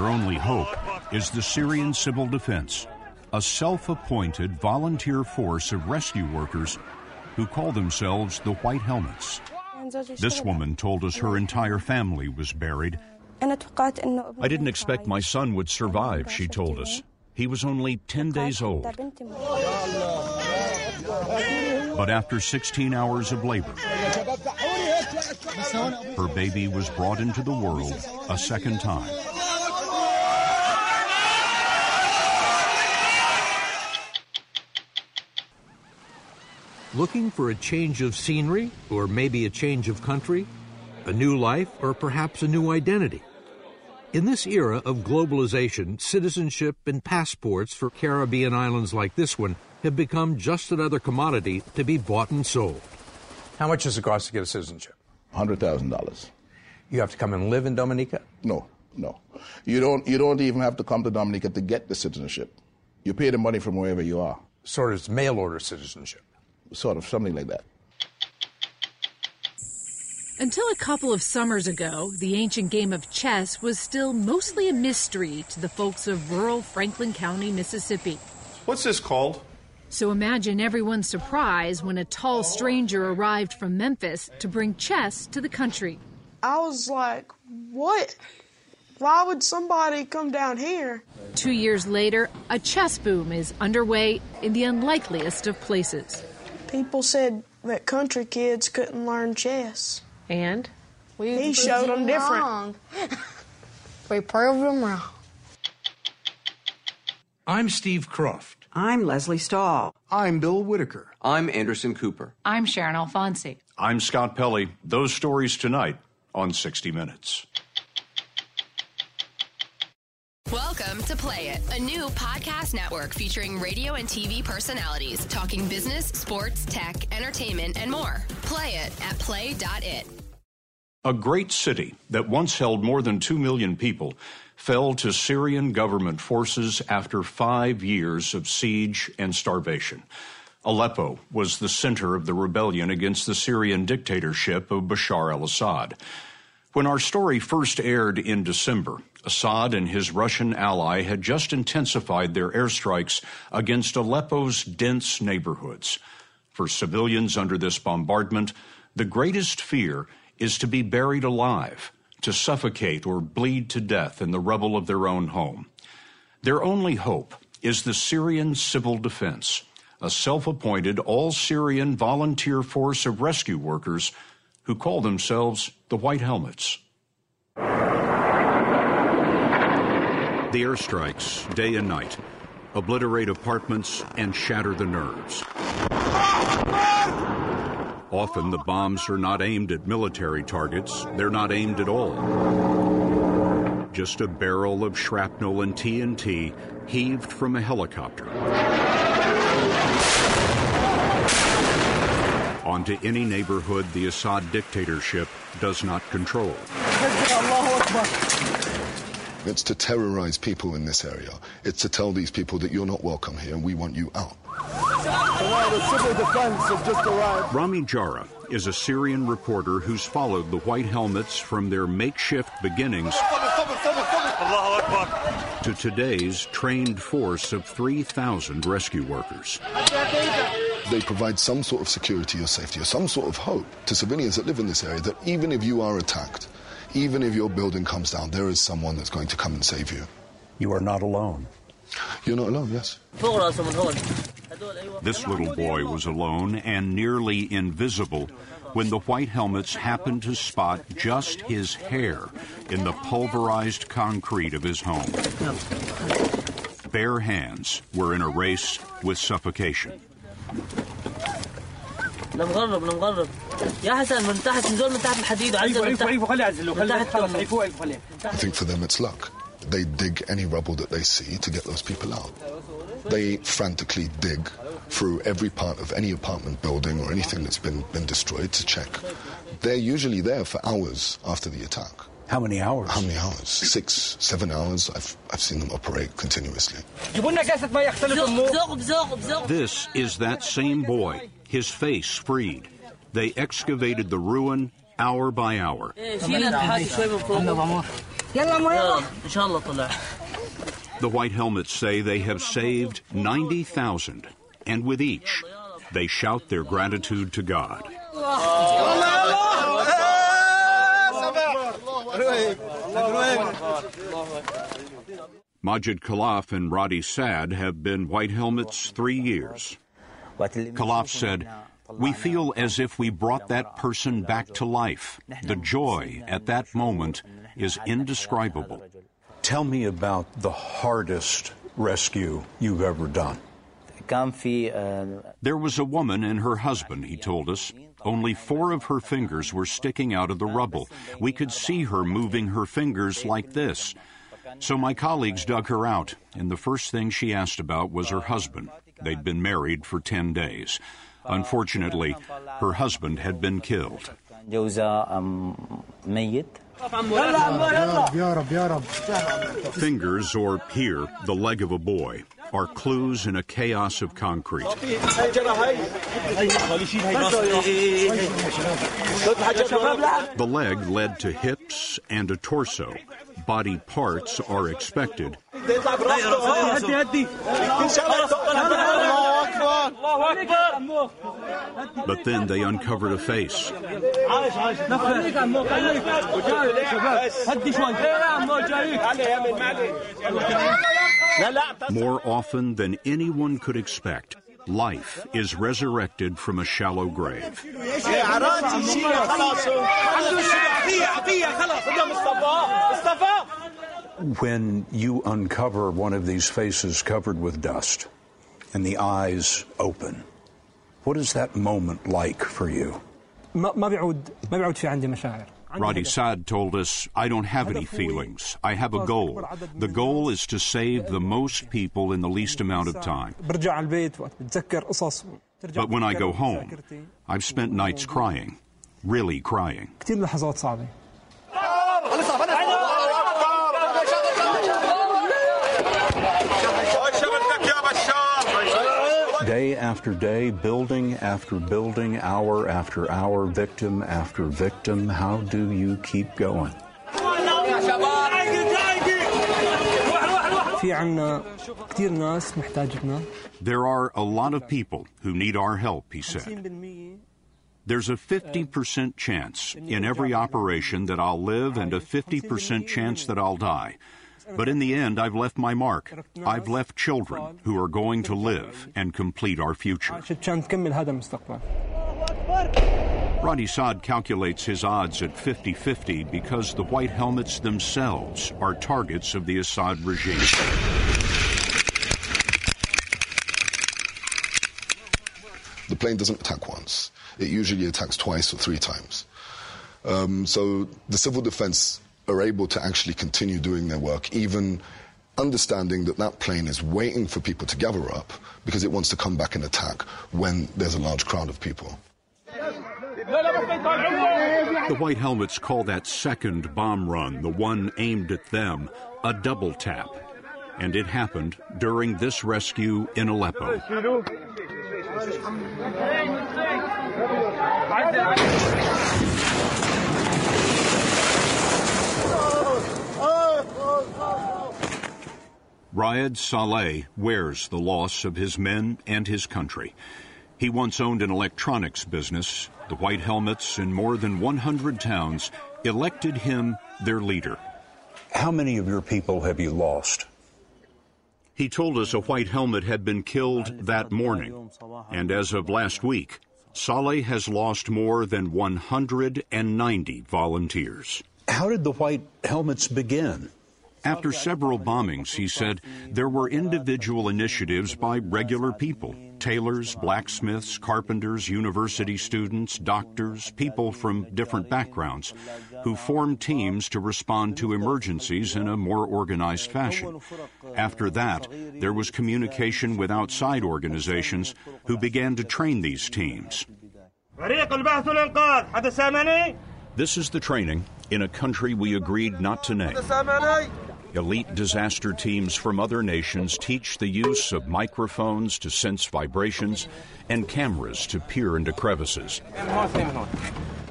Their only hope is the Syrian Civil Defense, a self appointed volunteer force of rescue workers who call themselves the White Helmets. This woman told us her entire family was buried. I didn't expect my son would survive, she told us. He was only 10 days old. But after 16 hours of labor, her baby was brought into the world a second time. Looking for a change of scenery, or maybe a change of country, a new life, or perhaps a new identity? In this era of globalization, citizenship and passports for Caribbean islands like this one have become just another commodity to be bought and sold. How much does it cost to get a citizenship? $100,000. You have to come and live in Dominica? No, no. You don't, you don't even have to come to Dominica to get the citizenship. You pay the money from wherever you are. Sort of mail order citizenship. Sort of, something like that. Until a couple of summers ago, the ancient game of chess was still mostly a mystery to the folks of rural Franklin County, Mississippi. What's this called? So imagine everyone's surprise when a tall stranger arrived from Memphis to bring chess to the country. I was like, what? Why would somebody come down here? Two years later, a chess boom is underway in the unlikeliest of places. People said that country kids couldn't learn chess. And? We he showed them different. we proved them wrong. I'm Steve Kroft. I'm Lesley Stahl. I'm Bill Whitaker. I'm Anderson Cooper. I'm Sharyn Alfonsi. I'm Scott Pelley. Those stories tonight on 60 Minutes. Welcome to Play It, a new podcast network featuring radio and TV personalities talking business, sports, tech, entertainment, and more. Play it at play.it. A great city that once held more than 2 million people fell to Syrian government forces after five years of siege and starvation. Aleppo was the center of the rebellion against the Syrian dictatorship of Bashar al Assad. When our story first aired in December, Assad and his Russian ally had just intensified their airstrikes against Aleppo's dense neighborhoods. For civilians under this bombardment, the greatest fear is to be buried alive, to suffocate or bleed to death in the rubble of their own home. Their only hope is the Syrian Civil Defense, a self appointed all Syrian volunteer force of rescue workers who call themselves the White Helmets. The airstrikes, day and night, obliterate apartments and shatter the nerves. Often the bombs are not aimed at military targets, they're not aimed at all. Just a barrel of shrapnel and TNT heaved from a helicopter. Onto any neighborhood the Assad dictatorship does not control. It's to terrorize people in this area. It's to tell these people that you're not welcome here and we want you out. The civil defense have just arrived. Rami Jarah is a Syrian reporter who's followed the White Helmets from their makeshift beginnings to today's trained force of 3,000 rescue workers. They provide some sort of security or safety or some sort of hope to civilians that live in this area that even if you are attacked, even if your building comes down, there is someone that's going to come and save you. You are not alone. You're not alone, yes. This little boy was alone and nearly invisible when the White Helmets happened to spot just his hair in the pulverized concrete of his home. Bare hands were in a race with suffocation. نقرب نقرب يا حسن من تحت نزول من تحت الحديد وعزل من تحت I think for them it's luck. They dig any rubble that they see to get those people out. They frantically dig through every part of any apartment building or anything that's been, been destroyed to check. They're usually there for hours after the attack. How many hours? How many hours? Six, seven hours. I've, I've seen them operate continuously. This is that same boy, his face freed. They excavated the ruin hour by hour. The White Helmets say they have saved 90,000, and with each, they shout their gratitude to God. Majid Khalaf and Radi Saad have been White Helmets three years. Khalaf said, We feel as if we brought that person back to life. The joy at that moment is indescribable. Tell me about the hardest rescue you've ever done. There was a woman and her husband, he told us. Only four of her fingers were sticking out of the rubble. We could see her moving her fingers like this. So my colleagues dug her out, and the first thing she asked about was her husband. They'd been married for 10 days. Unfortunately, her husband had been killed. Um, Fingers, or here, the leg of a boy, are clues in a chaos of concrete. The leg led to hips and a torso. Body parts are expected. But then they uncovered a face. More often than anyone could expect, life is resurrected from a shallow grave. When you uncover one of these faces covered with dust and the eyes open, what is that moment like for you? Radi Saad told us, I don't have any feelings. I have a goal. The goal is to save the most people in the least amount of time. But when I go home, I've spent nights crying, really crying. Day after day, building after building, hour after hour, victim after victim, how do you keep going? There are a lot of people who need our help, he said. There's a 50% chance in every operation that I'll live and a 50% chance that I'll die. But in the end, I've left my mark. I've left children who are going to live and complete our future. Radi Saad calculates his odds at 50 50 because the White Helmets themselves are targets of the Assad regime. The plane doesn't attack once, it usually attacks twice or three times. Um, so the civil defense are able to actually continue doing their work, even understanding that that plane is waiting for people to gather up because it wants to come back and attack when there's a large crowd of people. The White Helmets call that second bomb run, the one aimed at them, a double tap. And it happened during this rescue in Aleppo. Raed Saleh wears the loss of his men and his country. He once owned an electronics business. The White Helmets in more than 100 towns elected him their leader. How many of your people have you lost? He told us a white helmet had been killed that morning. And as of last week, Saleh has lost more than 190 volunteers. How did the White Helmets begin? After several bombings, he said, there were individual initiatives by regular people tailors, blacksmiths, carpenters, university students, doctors, people from different backgrounds who formed teams to respond to emergencies in a more organized fashion. After that, there was communication with outside organizations who began to train these teams. This is the training in a country we agreed not to name. Elite disaster teams from other nations teach the use of microphones to sense vibrations and cameras to peer into crevices.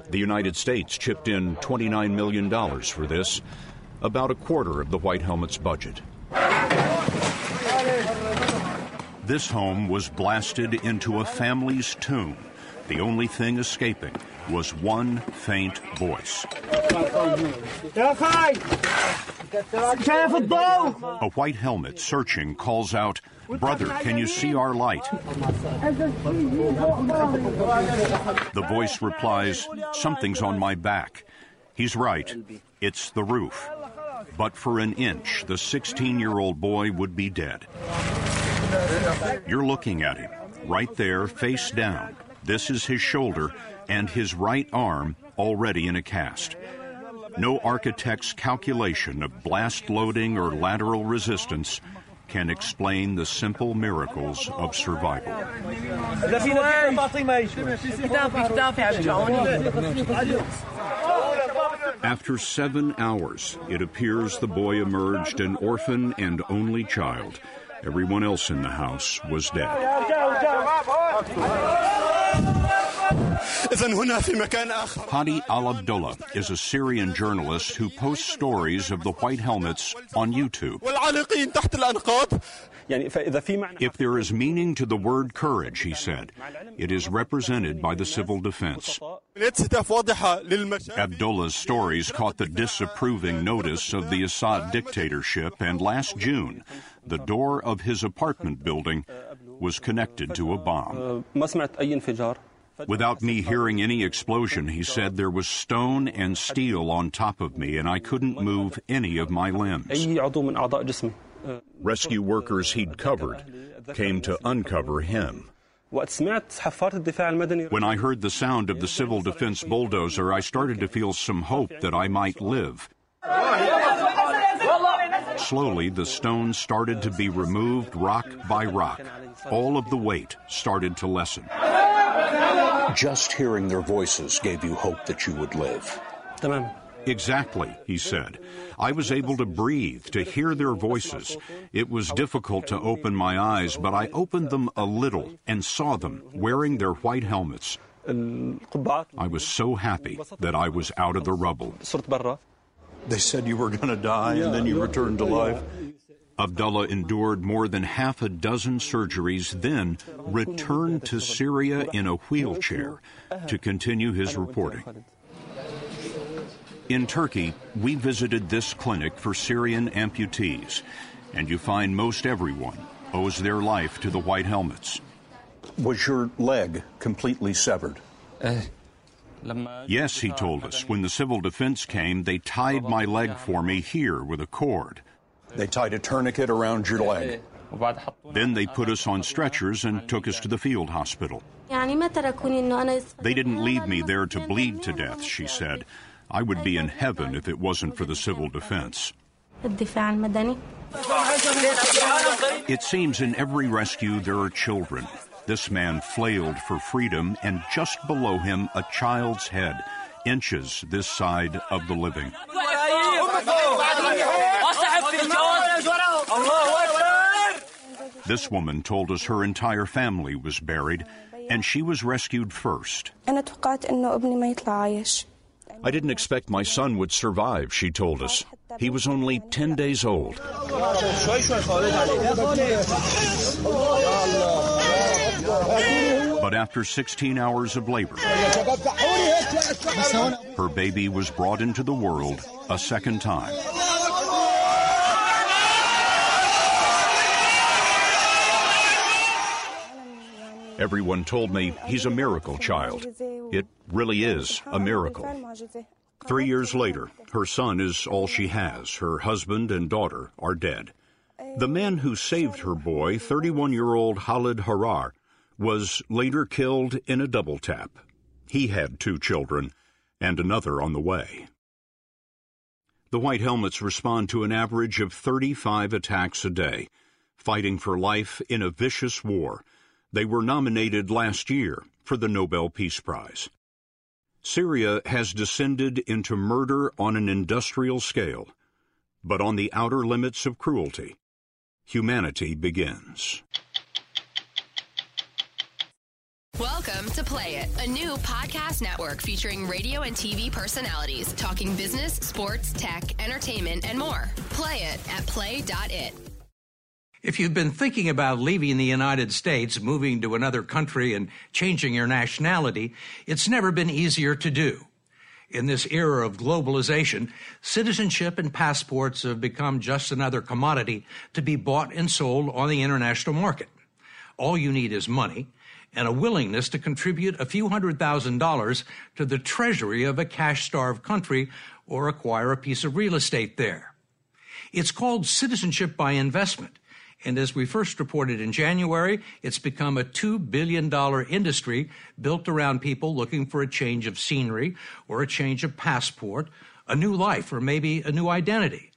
The United States chipped in $29 million for this. about a quarter of the White Helmet's budget. This home was blasted into a family's tomb. The only thing escaping was one faint voice. A white helmet searching calls out, Brother, can you see our light? The voice replies, Something's on my back. He's right. It's the roof. But for an inch, the 16 year old boy would be dead. You're looking at him, right there, face down. This is his shoulder and his right arm already in a cast. No architect's calculation of blast loading or lateral resistance can explain the simple miracles of survival. After seven hours, it appears the boy emerged an orphan and only child. Everyone else in the house was dead. Hadi Al Abdullah is a Syrian journalist who posts stories of the White Helmets on YouTube. If there is meaning to the word courage, he said, it is represented by the civil defense. Abdullah's stories caught the disapproving notice of the Assad dictatorship, and last June, the door of his apartment building was connected to a bomb. Without me hearing any explosion, he said there was stone and steel on top of me, and I couldn't move any of my limbs. Rescue workers he'd covered came to uncover him. When I heard the sound of the civil defense bulldozer, I started to feel some hope that I might live. Slowly, the stones started to be removed rock by rock. All of the weight started to lessen. Just hearing their voices gave you hope that you would live. Exactly, he said. I was able to breathe, to hear their voices. It was difficult to open my eyes, but I opened them a little and saw them wearing their white helmets. I was so happy that I was out of the rubble. They said you were going to die and then you returned to life. Abdullah endured more than half a dozen surgeries, then returned to Syria in a wheelchair to continue his reporting. In Turkey, we visited this clinic for Syrian amputees, and you find most everyone owes their life to the white helmets. Was your leg completely severed? Yes, he told us. When the civil defense came, they tied my leg for me here with a cord. They tied a tourniquet around your leg. Then they put us on stretchers and took us to the field hospital. They didn't leave me there to bleed to death, she said. I would be in heaven if it wasn't for the civil defense. It seems in every rescue there are children. This man flailed for freedom, and just below him, a child's head, inches this side of the living. This woman told us her entire family was buried, and she was rescued first. I didn't expect my son would survive, she told us. He was only 10 days old. But after 16 hours of labor, her baby was brought into the world a second time. Everyone told me he's a miracle child. It really is a miracle. Three years later, her son is all she has. Her husband and daughter are dead. The man who saved her boy, 31 year old Khalid Harar, was later killed in a double tap. He had two children and another on the way. The White Helmets respond to an average of 35 attacks a day, fighting for life in a vicious war they were nominated last year for the Nobel Peace Prize. Syria has descended into murder on an industrial scale, but on the outer limits of cruelty, humanity begins. Welcome to Play It, a new podcast network featuring radio and TV personalities talking business, sports, tech, entertainment, and more. Play it at play.it. If you've been thinking about leaving the United States, moving to another country, and changing your nationality, it's never been easier to do. In this era of globalization, citizenship and passports have become just another commodity to be bought and sold on the international market. All you need is money and a willingness to contribute a few hundred thousand dollars to the treasury of a cash starved country or acquire a piece of real estate there. It's called citizenship by investment. And as we first reported in January, it's become a $2 billion industry built around people looking for a change of scenery or a change of passport, a new life or maybe a new identity,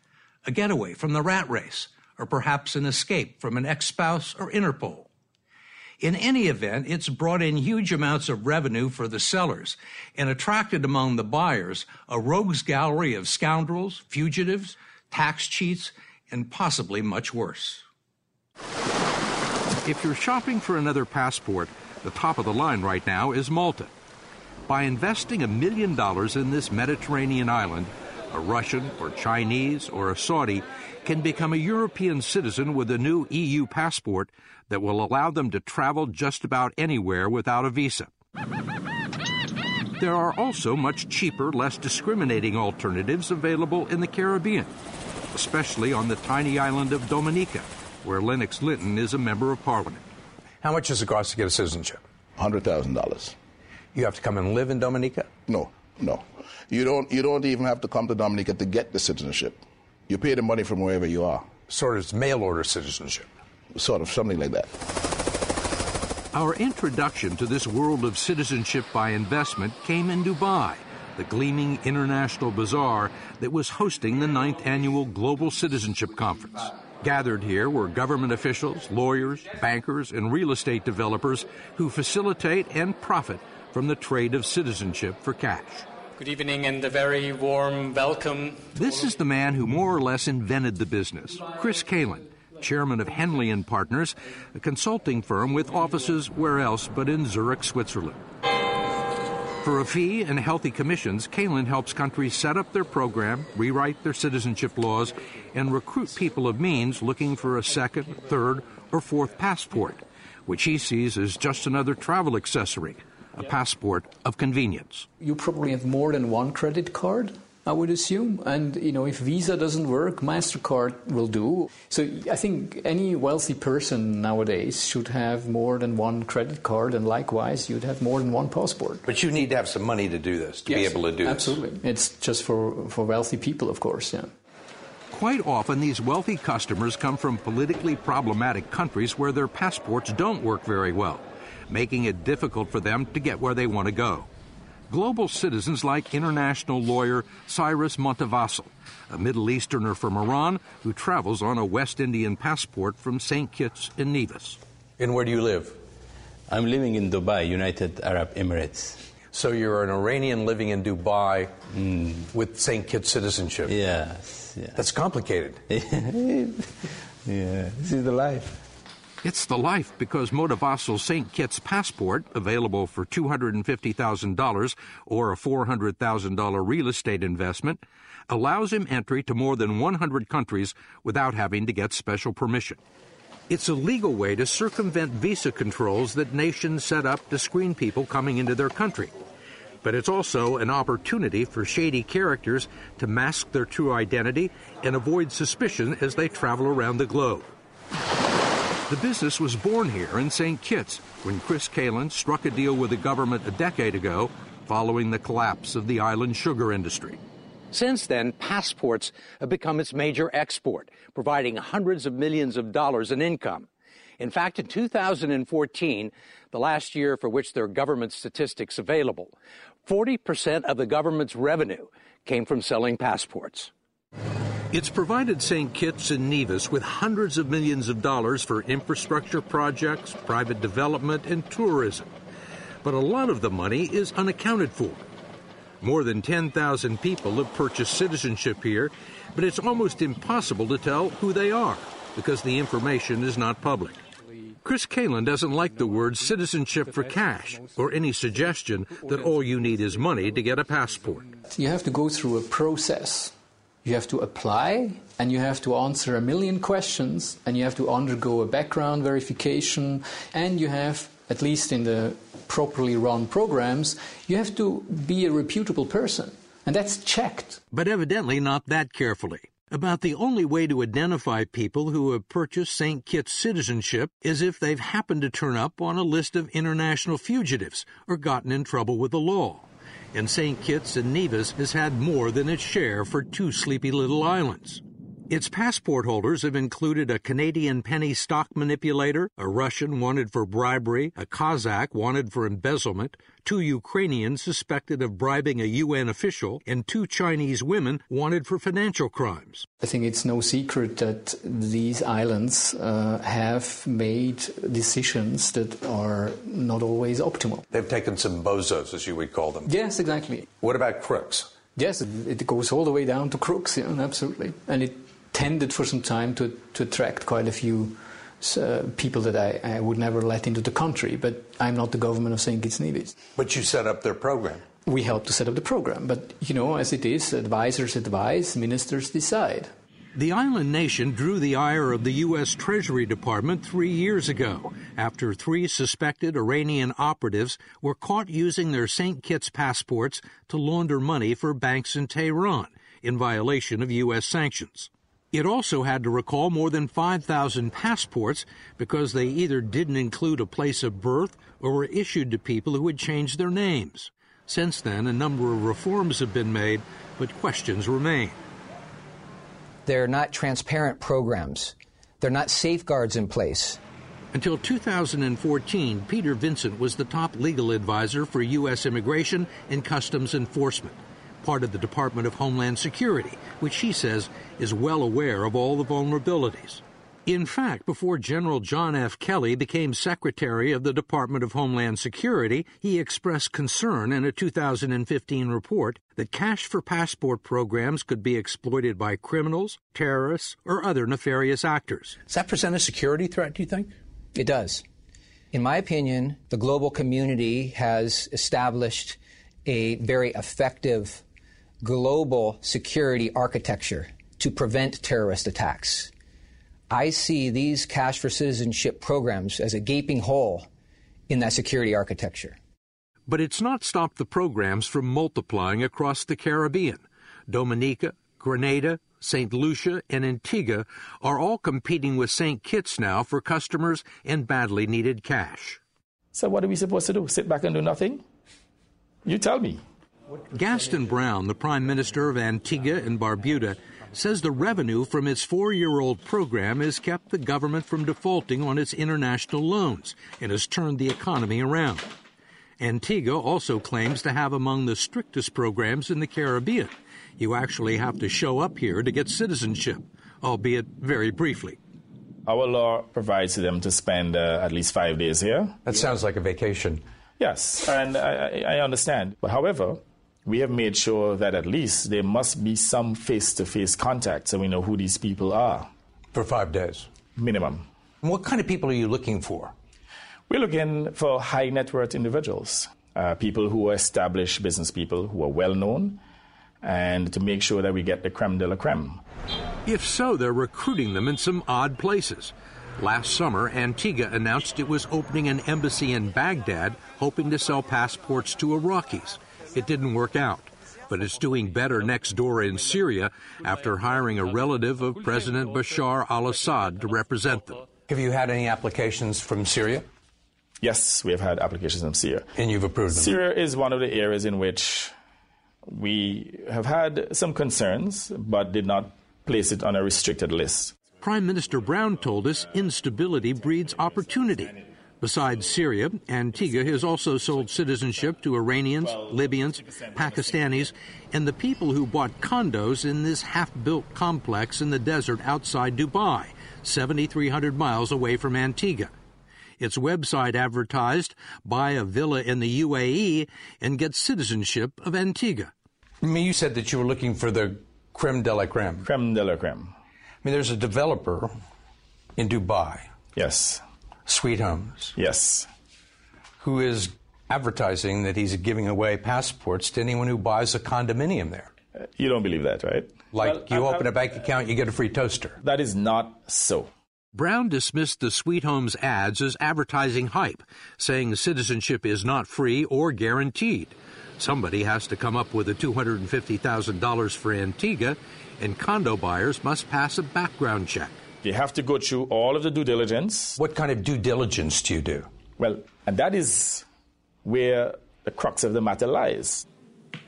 a getaway from the rat race, or perhaps an escape from an ex spouse or Interpol. In any event, it's brought in huge amounts of revenue for the sellers and attracted among the buyers a rogues gallery of scoundrels, fugitives, tax cheats, and possibly much worse. If you're shopping for another passport, the top of the line right now is Malta. By investing a million dollars in this Mediterranean island, a Russian or Chinese or a Saudi can become a European citizen with a new EU passport that will allow them to travel just about anywhere without a visa. There are also much cheaper, less discriminating alternatives available in the Caribbean, especially on the tiny island of Dominica, where Lennox Linton is a member of parliament. How much does it cost to get a citizenship? $100,000. You have to come and live in Dominica? No, no. You don't, you don't even have to come to Dominica to get the citizenship. You pay the money from wherever you are. Sort of mail order citizenship. Sort of, something like that. Our introduction to this world of citizenship by investment came in Dubai, the gleaming international bazaar that was hosting the ninth annual Global Citizenship Conference. Gathered here were government officials, lawyers, bankers, and real estate developers who facilitate and profit from the trade of citizenship for cash. Good evening and a very warm welcome. This is the man who more or less invented the business, Chris Kalin, chairman of Henley and Partners, a consulting firm with offices where else but in Zurich, Switzerland. For a fee and healthy commissions, Kalin helps countries set up their program, rewrite their citizenship laws, and recruit people of means looking for a second, third, or fourth passport, which he sees as just another travel accessory a passport of convenience. You probably have more than one credit card. I would assume. And, you know, if Visa doesn't work, MasterCard will do. So I think any wealthy person nowadays should have more than one credit card, and likewise, you'd have more than one passport. But you need to have some money to do this, to yes, be able to do absolutely. this. Absolutely. It's just for, for wealthy people, of course, yeah. Quite often, these wealthy customers come from politically problematic countries where their passports don't work very well making it difficult for them to get where they want to go. Global citizens like international lawyer Cyrus Montavassel, a Middle Easterner from Iran who travels on a West Indian passport from St. Kitts and Nevis. And where do you live? I'm living in Dubai, United Arab Emirates. So you're an Iranian living in Dubai mm. with St. Kitts citizenship. Yes, yes. That's complicated. yeah, this is the life. It's the life because Montavassel's St. Kitts passport, available for $250,000 or a $400,000 real estate investment, allows him entry to more than 100 countries without having to get special permission. It's a legal way to circumvent visa controls that nations set up to screen people coming into their country. But it's also an opportunity for shady characters to mask their true identity and avoid suspicion as they travel around the globe. The business was born here in St. Kitts when Chris Kalin struck a deal with the government a decade ago following the collapse of the island sugar industry. Since then, passports have become its major export, providing hundreds of millions of dollars in income. In fact, in 2014, the last year for which there are government statistics available, 40% of the government's revenue came from selling passports. It's provided St. Kitts and Nevis with hundreds of millions of dollars for infrastructure projects, private development, and tourism. But a lot of the money is unaccounted for. More than 10,000 people have purchased citizenship here, but it's almost impossible to tell who they are because the information is not public. Chris Kalin doesn't like the word citizenship for cash or any suggestion that all you need is money to get a passport. You have to go through a process. You have to apply and you have to answer a million questions and you have to undergo a background verification and you have, at least in the properly run programs, you have to be a reputable person. And that's checked. But evidently not that carefully about the only way to identify people who have purchased St. Kitts citizenship is if they've happened to turn up on a list of international fugitives or gotten in trouble with the law. And St. Kitts and Nevis has had more than its share for two sleepy little islands. Its passport holders have included a Canadian penny stock manipulator, a Russian wanted for bribery, a Kazakh wanted for embezzlement, two Ukrainians suspected of bribing a UN official, and two Chinese women wanted for financial crimes. I think it's no secret that these islands uh, have made decisions that are not always optimal. They've taken some bozos, as you would call them. Yes, exactly. What about crooks? Yes, it goes all the way down to crooks, yeah, absolutely. And it tended for some time to, to attract quite a few uh, people that I, I, would never let into the country. But I'm not the government of St. Kitts and Nevis. But you set up their program. We helped to set up the program. But, you know, as it is, advisors advise, ministers decide. The island nation drew the ire of the U.S. Treasury Department three years ago after three suspected Iranian operatives were caught using their St. Kitts passports to launder money for banks in Tehran in violation of U.S. sanctions. It also had to recall more than 5,000 passports because they either didn't include a place of birth or were issued to people who had changed their names. Since then, a number of reforms have been made, but questions remain. They're not transparent programs. They're not safeguards in place. Until 2014, Peter Vincent was the top legal advisor for U.S. Immigration and Customs Enforcement part of the Department of Homeland Security, which he says is well aware of all the vulnerabilities. In fact, before General John F. Kelly became Secretary of the Department of Homeland Security, he expressed concern in a 2015 report that cash for passport programs could be exploited by criminals, terrorists, or other nefarious actors. Does that present a security threat, do you think? It does. In my opinion, the global community has established a very effective global security architecture to prevent terrorist attacks. I see these Cash for Citizenship programs as a gaping hole in that security architecture. But it's not stopped the programs from multiplying across the Caribbean. Dominica, Grenada, St. Lucia, and Antigua are all competing with St. Kitts now for customers and badly needed cash. So, what are we supposed to do? Sit back and do nothing? You tell me. Gaston Browne, the Prime Minister of Antigua and Barbuda, says the revenue from its four year old program has kept the government from defaulting on its international loans and has turned the economy around. Antigua also claims to have among the strictest programs in the Caribbean. You actually have to show up here to get citizenship, albeit very briefly. Our law provides them to spend uh, at least five days here. That sounds like a vacation. Yes, and I, I understand. But however, we have made sure that at least there must be some face to face contact so we know who these people are. For five days? Minimum. And what kind of people are you looking for? We're looking for high net worth individuals, uh, people who are established business people who are well known, and to make sure that we get the creme de la creme. If so, they're recruiting them in some odd places. Last summer, Antigua announced it was opening an embassy in Baghdad, hoping to sell passports to Iraqis. It didn't work out, but it's doing better next door in Syria after hiring a relative of President Bashar al Assad to represent them. Have you had any applications from Syria? Yes, we have had applications from Syria. And you've approved them? Syria is one of the areas in which we have had some concerns, but did not place it on a restricted list. Prime Minister Browne told us instability breeds opportunity. Besides Syria, Antigua has also sold citizenship to Iranians, Libyans, Pakistanis, and the people who bought condos in this half built complex in the desert outside Dubai, 7,300 miles away from Antigua. Its website advertised buy a villa in the UAE and get citizenship of Antigua. I mean, you said that you were looking for the creme de la creme. Creme de la creme. I mean, there's a developer in Dubai. Yes Sweet Homes. Yes. Who is advertising that he's giving away passports to anyone who buys a condominium there. Uh, you don't believe that, right? Like Well, you I- open a bank account, you get a free toaster. That is not so. Browne dismissed the Sweet Homes ads as advertising hype, saying citizenship is not free or guaranteed. Somebody has to come up with the $250,000 for Antigua, and condo buyers must pass a background check. You have to go through all of the due diligence. What kind of due diligence do you do? Well, and that is where the crux of the matter lies.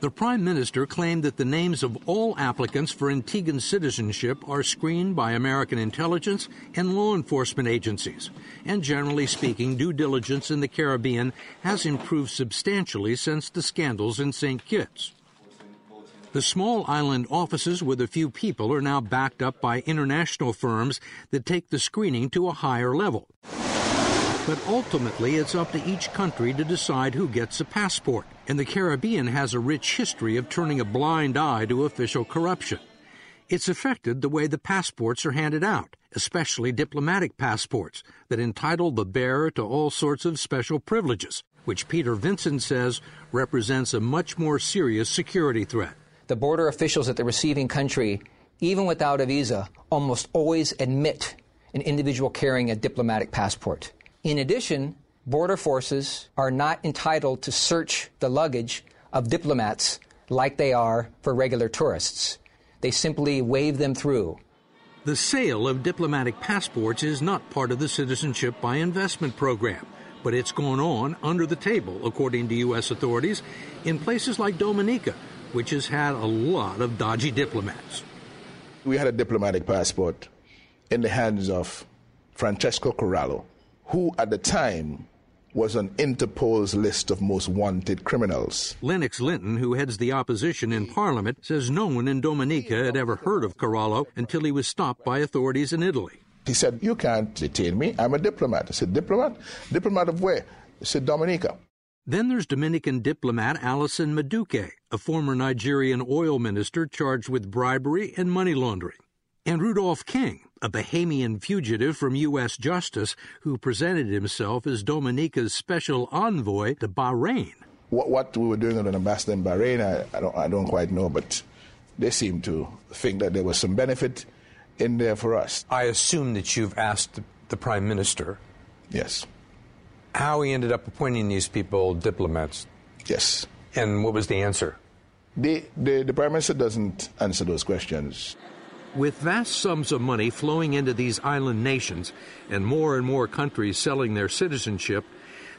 The Prime Minister claimed that the names of all applicants for Antiguan citizenship are screened by American intelligence and law enforcement agencies. And generally speaking, due diligence in the Caribbean has improved substantially since the scandals in St. Kitts. The small island offices with a few people are now backed up by international firms that take the screening to a higher level. But ultimately, it's up to each country to decide who gets a passport. And the Caribbean has a rich history of turning a blind eye to official corruption. It's affected the way the passports are handed out, especially diplomatic passports that entitle the bearer to all sorts of special privileges, which Peter Vincent says represents a much more serious security threat. The border officials at the receiving country, even without a visa, almost always admit an individual carrying a diplomatic passport. In addition, border forces are not entitled to search the luggage of diplomats like they are for regular tourists. They simply wave them through. The sale of diplomatic passports is not part of the Citizenship by Investment program, but it's gone on under the table, according to U.S. authorities, in places like Dominica, which has had a lot of dodgy diplomats. We had a diplomatic passport in the hands of Francesco Corallo, who at the time was on Interpol's list of most wanted criminals. Lennox Linton, who heads the opposition in Parliament, says no one in Dominica had ever heard of Corallo until he was stopped by authorities in Italy. He said, You can't detain me. I'm a diplomat. I said, Diplomat? Diplomat of where? He said, Dominica. Then there's Dominican diplomat Alison Madueke, a former Nigerian oil minister charged with bribery and money laundering. And Rudolph King, a Bahamian fugitive from U.S. justice who presented himself as Dominica's special envoy to Bahrain. What, what we were doing with an ambassador in Bahrain, I, I, don't, I don't quite know, but they seem to think that there was some benefit in there for us. I assume that you've asked the Prime Minister. Yes. How he ended up appointing these people diplomats. Yes. And what was the answer? The, the, the Prime Minister doesn't answer those questions. With vast sums of money flowing into these island nations and more and more countries selling their citizenship,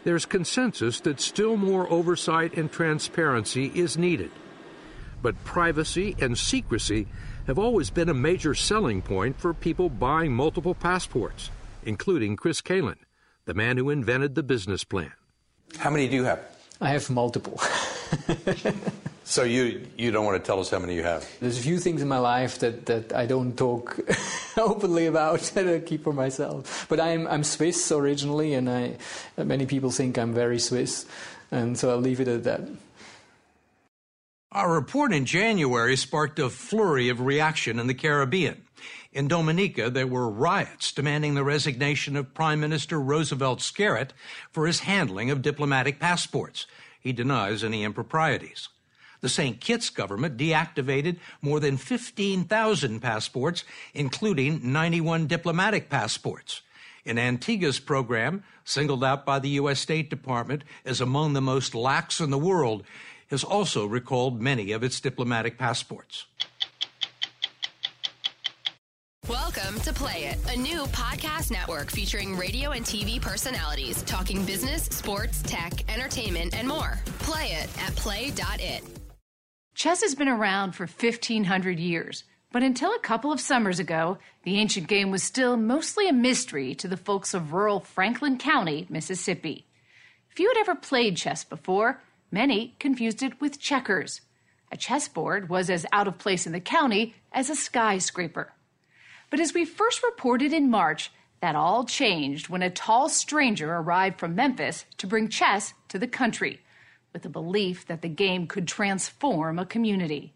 there's consensus that still more oversight and transparency is needed. But privacy and secrecy have always been a major selling point for people buying multiple passports, including Chris Kalin, the man who invented the business plan. How many do you have? I have multiple. So you you don't want to tell us how many you have? There's a few things in my life that, that I don't talk openly about that I keep for myself. But I'm I'm Swiss originally, and I many people think I'm very Swiss, and so I'll leave it at that. Our report in January sparked a flurry of reaction in the Caribbean. In Dominica, there were riots demanding the resignation of Prime Minister Roosevelt Skerrit for his handling of diplomatic passports. He denies any improprieties. The St. Kitts government deactivated more than 15,000 passports, including 91 diplomatic passports. In Antigua's program, singled out by the U.S. State Department as among the most lax in the world, has also recalled many of its diplomatic passports. Welcome to Play It, a new podcast network featuring radio and TV personalities talking business, sports, tech, entertainment, and more. Play it at play.it. Chess has been around for 1,500 years, but until a couple of summers ago, the ancient game was still mostly a mystery to the folks of rural Franklin County, Mississippi. Few had ever played chess before, many confused it with checkers. A chessboard was as out of place in the county as a skyscraper. But as we first reported in March, that all changed when a tall stranger arrived from Memphis to bring chess to the country, with the belief that the game could transform a community.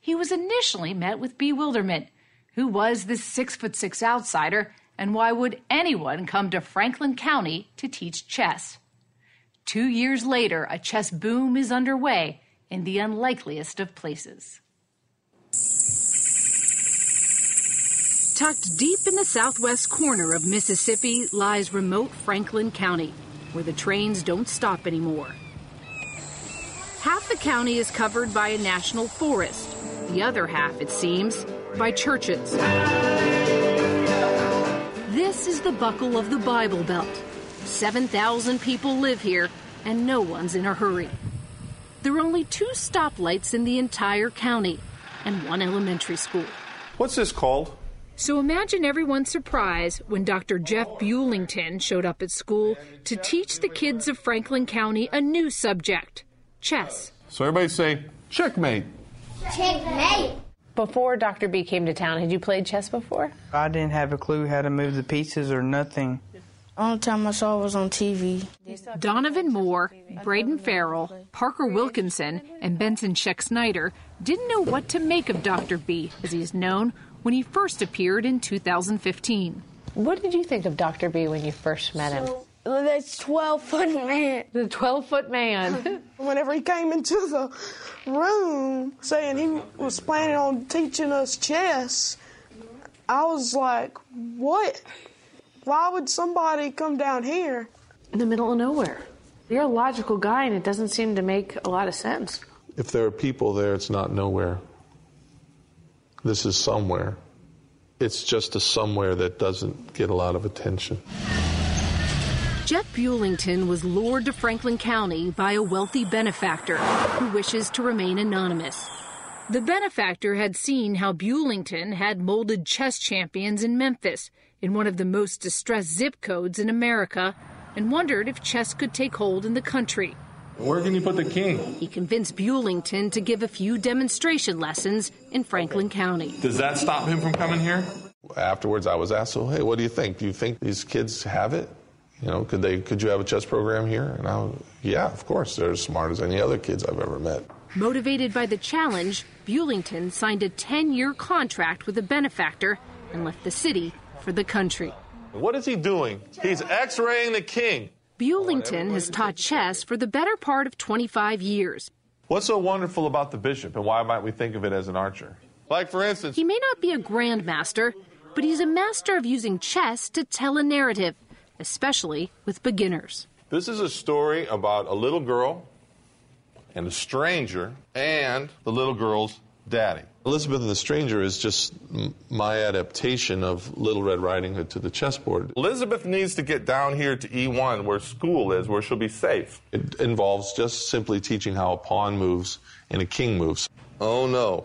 He was initially met with bewilderment. Who was this six foot six outsider, And why would anyone come to Franklin County to teach chess? Two years later, a chess boom is underway in the unlikeliest of places. Tucked deep in the southwest corner of Mississippi lies remote Franklin County, where the trains don't stop anymore. Half the county is covered by a national forest, the other half, it seems, by churches. This is the buckle of the Bible Belt. 7,000 people live here, and no one's in a hurry. There are only two stoplights in the entire county and one elementary school. What's this called? So imagine everyone's surprise when Dr. Jeff Bulington showed up at school to teach the kids of Franklin County a new subject chess. So everybody say, checkmate. Checkmate. Before Dr. B came to town, had you played chess before? I didn't have a clue how to move the pieces or nothing. Only time I saw was on TV. Donovan Moore, Braden Farrell, Parker Wilkinson, and Benson Sheck Snyder didn't know what to make of Dr. B, as he's known, when he first appeared in 2015. What did you think of Dr. B when you first met him? That's 12 foot man. The 12 foot man. Whenever he came into the room saying he was planning on teaching us chess, I was like, what? Why would somebody come down here? In the middle of nowhere. You're a logical guy, and it doesn't seem to make a lot of sense. If there are people there, it's not nowhere. This is somewhere. It's just a somewhere that doesn't get a lot of attention. Jeff Bulington was lured to Franklin County by a wealthy benefactor who wishes to remain anonymous. The benefactor had seen how Bulington had molded chess champions in Memphis, in one of the most distressed zip codes in America, and wondered if chess could take hold in the country. Where can you put the king? He convinced Bulington to give a few demonstration lessons in Franklin County. Does that stop him from coming here? Afterwards, I was asked, "So, hey, what do you think? Do you think these kids have it? You know, could they? Could you have a chess program here?" And I, was, yeah, of course. They're as smart as any other kids I've ever met. Motivated by the challenge, Bulington signed a 10-year contract with a benefactor and left the city for the country. What is he doing? He's X-raying the king. Bulington has taught chess for the better part of 25 years. What's so wonderful about the bishop, and why might we think of it as an archer? Like, for instance, he may not be a grandmaster, but he's a master of using chess to tell a narrative, especially with beginners. This is a story about a little girl and a stranger and the little girl's daddy. Elizabeth and the Stranger is just my adaptation of Little Red Riding Hood to the chessboard. Elizabeth needs to get down here to E1 where school is, where she'll be safe. It involves just simply teaching how a pawn moves and a king moves. Oh no.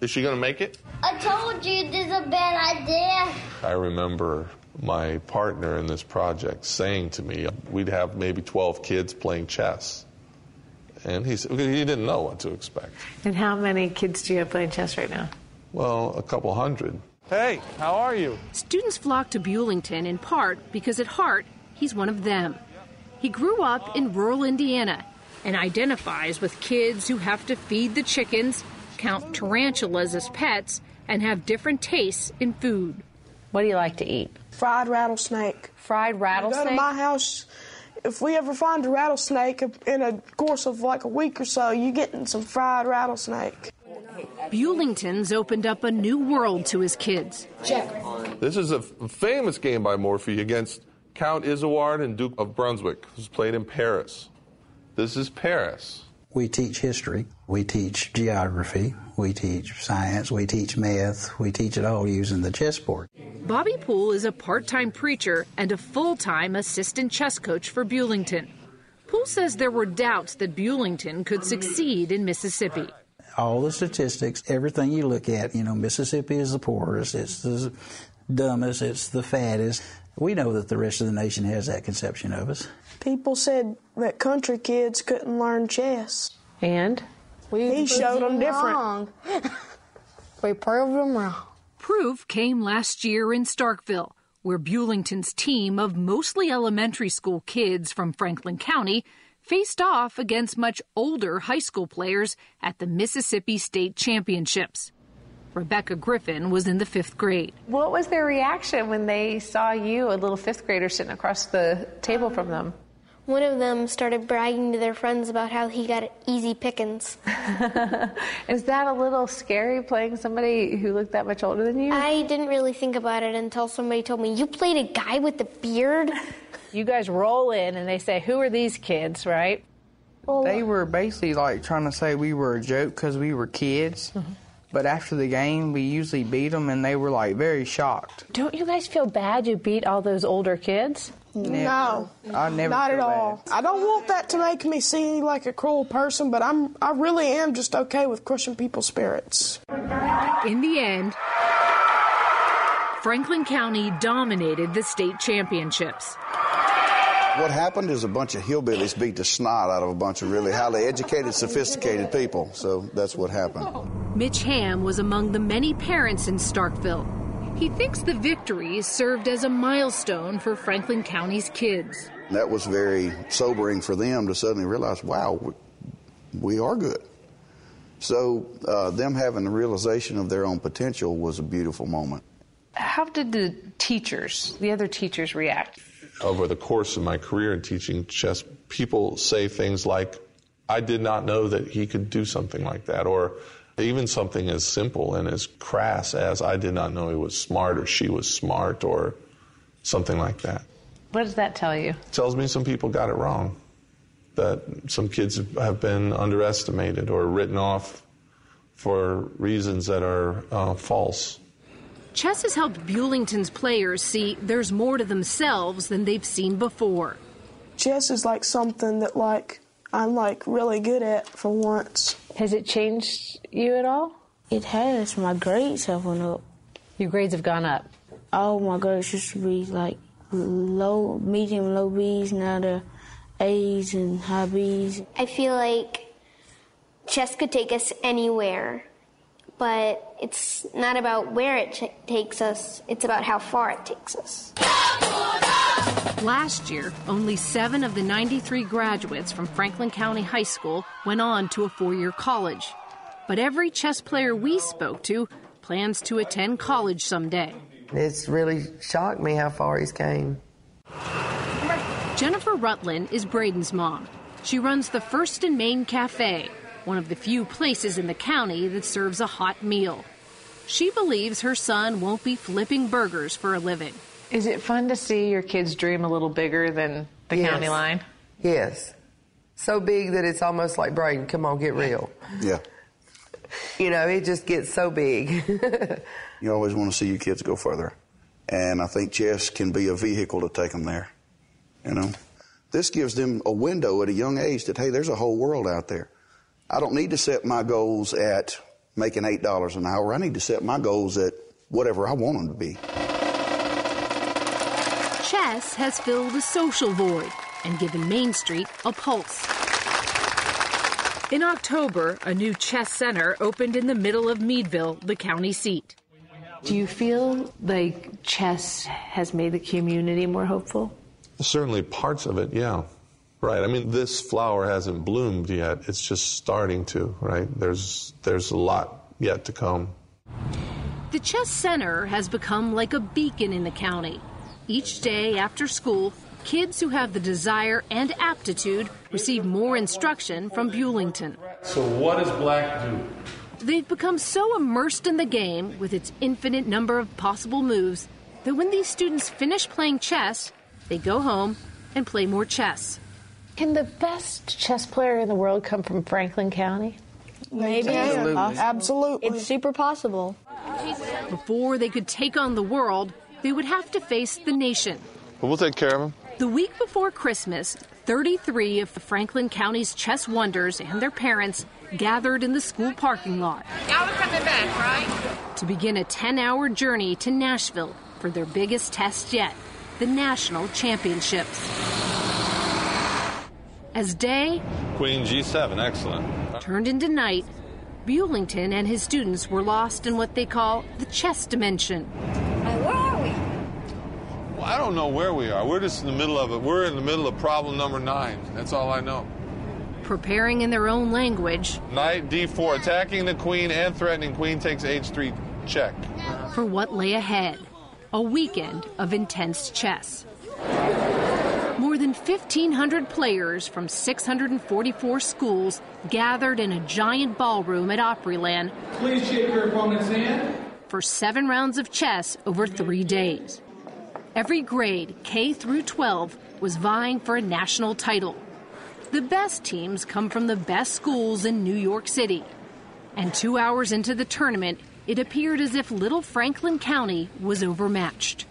Is she going to make it? I told you this is a bad idea. I remember my partner in this project saying to me, we'd have maybe 12 kids playing chess. And he said, he didn't know what to expect. And how many kids do you have playing chess right now? Well, a couple hundred. Hey, how are you? Students flock to Bulington in part because at heart, he's one of them. He grew up in rural Indiana and identifies with kids who have to feed the chickens, count tarantulas as pets, and have different tastes in food. What do you like to eat? Fried rattlesnake. Fried rattlesnake? Go to my house. If we ever find a rattlesnake in a course of like a week or so, you're getting some fried rattlesnake. Bulington's opened up a new world to his kids. Check. This is a famous game by Morphy against Count Isouard and Duke of Brunswick, who's played in Paris. This is Paris. We teach history, we teach geography, we teach science, we teach math, we teach it all using the chessboard. Bobby Poole is a part time preacher and a full time assistant chess coach for Bulington. Poole says there were doubts that Bulington could succeed in Mississippi. All the statistics, everything you look at, you know, Mississippi is the poorest, it's the dumbest, it's the fattest. We know that the rest of the nation has that conception of us. People said that country kids couldn't learn chess. And? We he showed them different. we proved them wrong. Proof came last year in Starkville, where Bulington's team of mostly elementary school kids from Franklin County faced off against much older high school players at the Mississippi State Championships. Rebecca Griffin was in the fifth grade. What was their reaction when they saw you, a little fifth grader, sitting across the table from them? One of them started bragging to their friends about how he got easy pickings. Is that a little scary playing somebody who looked that much older than you? I didn't really think about it until somebody told me, You played a guy with a beard? You guys roll in and they say, Who are these kids, right? They were basically like trying to say we were a joke because we were kids. Mm-hmm. But after the game, we usually beat them, and they were like very shocked. Don't you guys feel bad you beat all those older kids? Never. No, I never. Not at all. bad. I don't want that to make me seem like a cruel person, but I'm I really am just okay with crushing people's spirits. In the end, Franklin County dominated the state championships. What happened is a bunch of hillbillies beat the snot out of a bunch of really highly educated, sophisticated people. So that's what happened. Mitch Ham was among the many parents in Starkville. He thinks the victory served as a milestone for Franklin County's kids. That was very sobering for them to suddenly realize, wow, we, we are good. So uh, them having the realization of their own potential was a beautiful moment. How did the teachers, the other teachers, react? Over the course of my career in teaching chess, people say things like, I did not know that he could do something like that, or even something as simple and as crass as I did not know he was smart or she was smart or something like that. What does that tell you? It tells me some people got it wrong, that some kids have been underestimated or written off for reasons that are uh, false. Chess has helped Bulington's players see there's more to themselves than they've seen before. Chess is like something that like I'm like really good at for once. Has it changed you at all? It has. My grades have went up. Your grades have gone up. Oh my grades used to be like low, medium, low B's. Now they're A's and high B's. I feel like chess could take us anywhere, but it's not about where it ch- takes us, it's about how far it takes us. Last year, only seven of the 93 graduates from Franklin County High School went on to a four year college. But every chess player we spoke to plans to attend college someday. It's really shocked me how far he's came. Jennifer Rutland is Braden's mom. She runs the First and Main Cafe, one of the few places in the county that serves a hot meal. She believes her son won't be flipping burgers for a living. Is it fun to see your kids dream a little bigger than the Yes. county line? Yes. So big that it's almost like Braden, come on, get real. Yeah. You know, it just gets so big. You always want to see your kids go further. And I think chess can be a vehicle to take them there. You know, this gives them a window at a young age that, hey, there's a whole world out there. I don't need to set my goals at making $8 an hour. I need to set my goals at whatever I want them to be. Chess has filled a social void and given Main Street a pulse. In October, a new chess center opened in the middle of Meadville, the county seat. Do you feel like chess has made the community more hopeful? Certainly parts of it, yeah. Right. I mean, this flower hasn't bloomed yet. It's just starting to, right? There's there's a lot yet to come. The Chess Center has become like a beacon in the county. Each day after school, kids who have the desire and aptitude receive more instruction from Bulington. So what does black do? They've become so immersed in the game with its infinite number of possible moves that when these students finish playing chess, they go home and play more chess. Can the best chess player in the world come from Franklin County? Maybe. Absolutely. Absolutely. It's super possible. Before they could take on the world, they would have to face the nation. But we'll take care of him. The week before Christmas, 33 of the Franklin County's chess wonders and their parents gathered in the school parking lot Y'all are coming back, right? to begin a 10 hour journey to Nashville for their biggest test yet the national championships. As day Queen G7, excellent. turned into night, Bulington and his students were lost in what they call the chess dimension. where are we? Well, I don't know where we are. We're just in the middle of it. We're in the middle of problem number nine. That's all I know. preparing in their own language Knight D4, attacking the queen and threatening. Queen takes H3 check. for what lay ahead a weekend of intense chess. More than 1,500 players from 644 schools gathered in a giant ballroom at Opryland Please shake your opponent's hand. for seven rounds of chess over three days. Every grade, K through 12, was vying for a national title. The best teams come from the best schools in New York City. And two hours into the tournament, it appeared as if Little Franklin County was overmatched.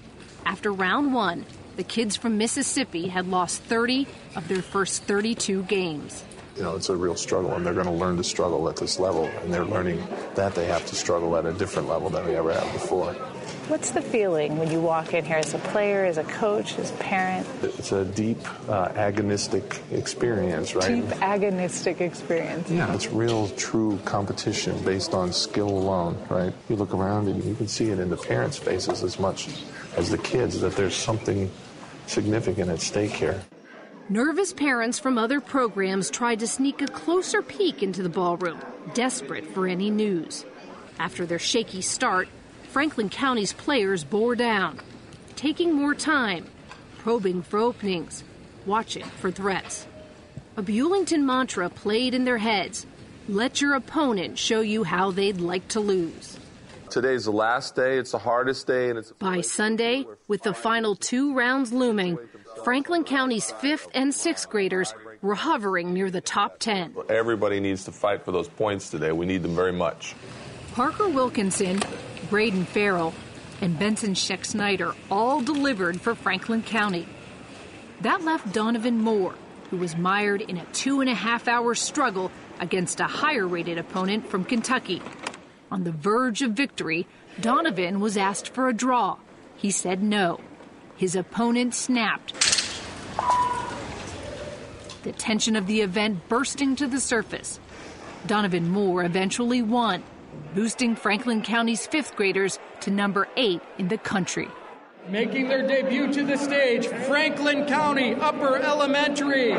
After round one, the kids from Mississippi had lost 30 of their first 32 games. You know, it's a real struggle, and they're going to learn to struggle at this level, and they're learning that they have to struggle at a different level than we ever have before. What's the feeling when you walk in here as a player, as a coach, as a parent? It's a deep, uh, agonistic experience, right? Deep agonistic experience. Yeah, it's real, true competition based on skill alone, right? You look around and you can see it in the parents' faces as much as the kids that there's something significant at stake here. Nervous parents from other programs tried to sneak a closer peek into the ballroom, desperate for any news. After their shaky start, Franklin County's players bore down, taking more time, probing for openings, watching for threats. A Bulington mantra played in their heads let your opponent show you how they'd like to lose. Today's the last day, it's the hardest day, and it's By Sunday, with the final two rounds looming, Franklin County's fifth and sixth graders were hovering near the top 10. everybody needs to fight for those points today. We need them very much. Parker Wilkinson, Braden Farrell, and Benson Scheck Snyder all delivered for Franklin County. That left Donovan Moore, who was mired in a two and a half hour struggle against a higher rated opponent from Kentucky. On the verge of victory, Donovan was asked for a draw. He said no. His opponent snapped. The tension of the event bursting to the surface. Donovan Moore eventually won, boosting Franklin County's fifth graders to number eight in the country. Making their debut to the stage, Franklin County Upper Elementary.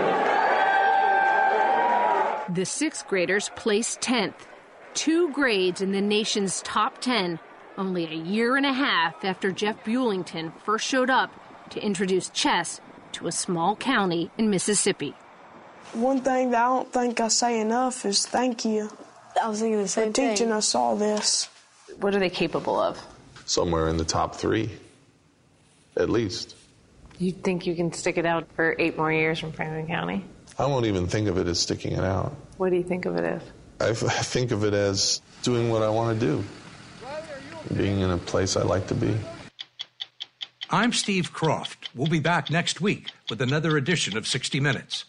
The sixth graders placed 10th, two grades in the nation's top 10, only a year and a half after Jeff Bulington first showed up to introduce chess to a small county in Mississippi. One thing that I don't think I say enough is thank you. I was thinking the for same teaching us all this. What are they capable of? Somewhere in the top three, at least. You think you can stick it out for eight more years from Franklin County? I won't even think of it as sticking it out. What do you think of it as? I, think of it as doing what I want to do, being in a place I like to be. I'm Steve Kroft. We'll be back next week with another edition of 60 Minutes.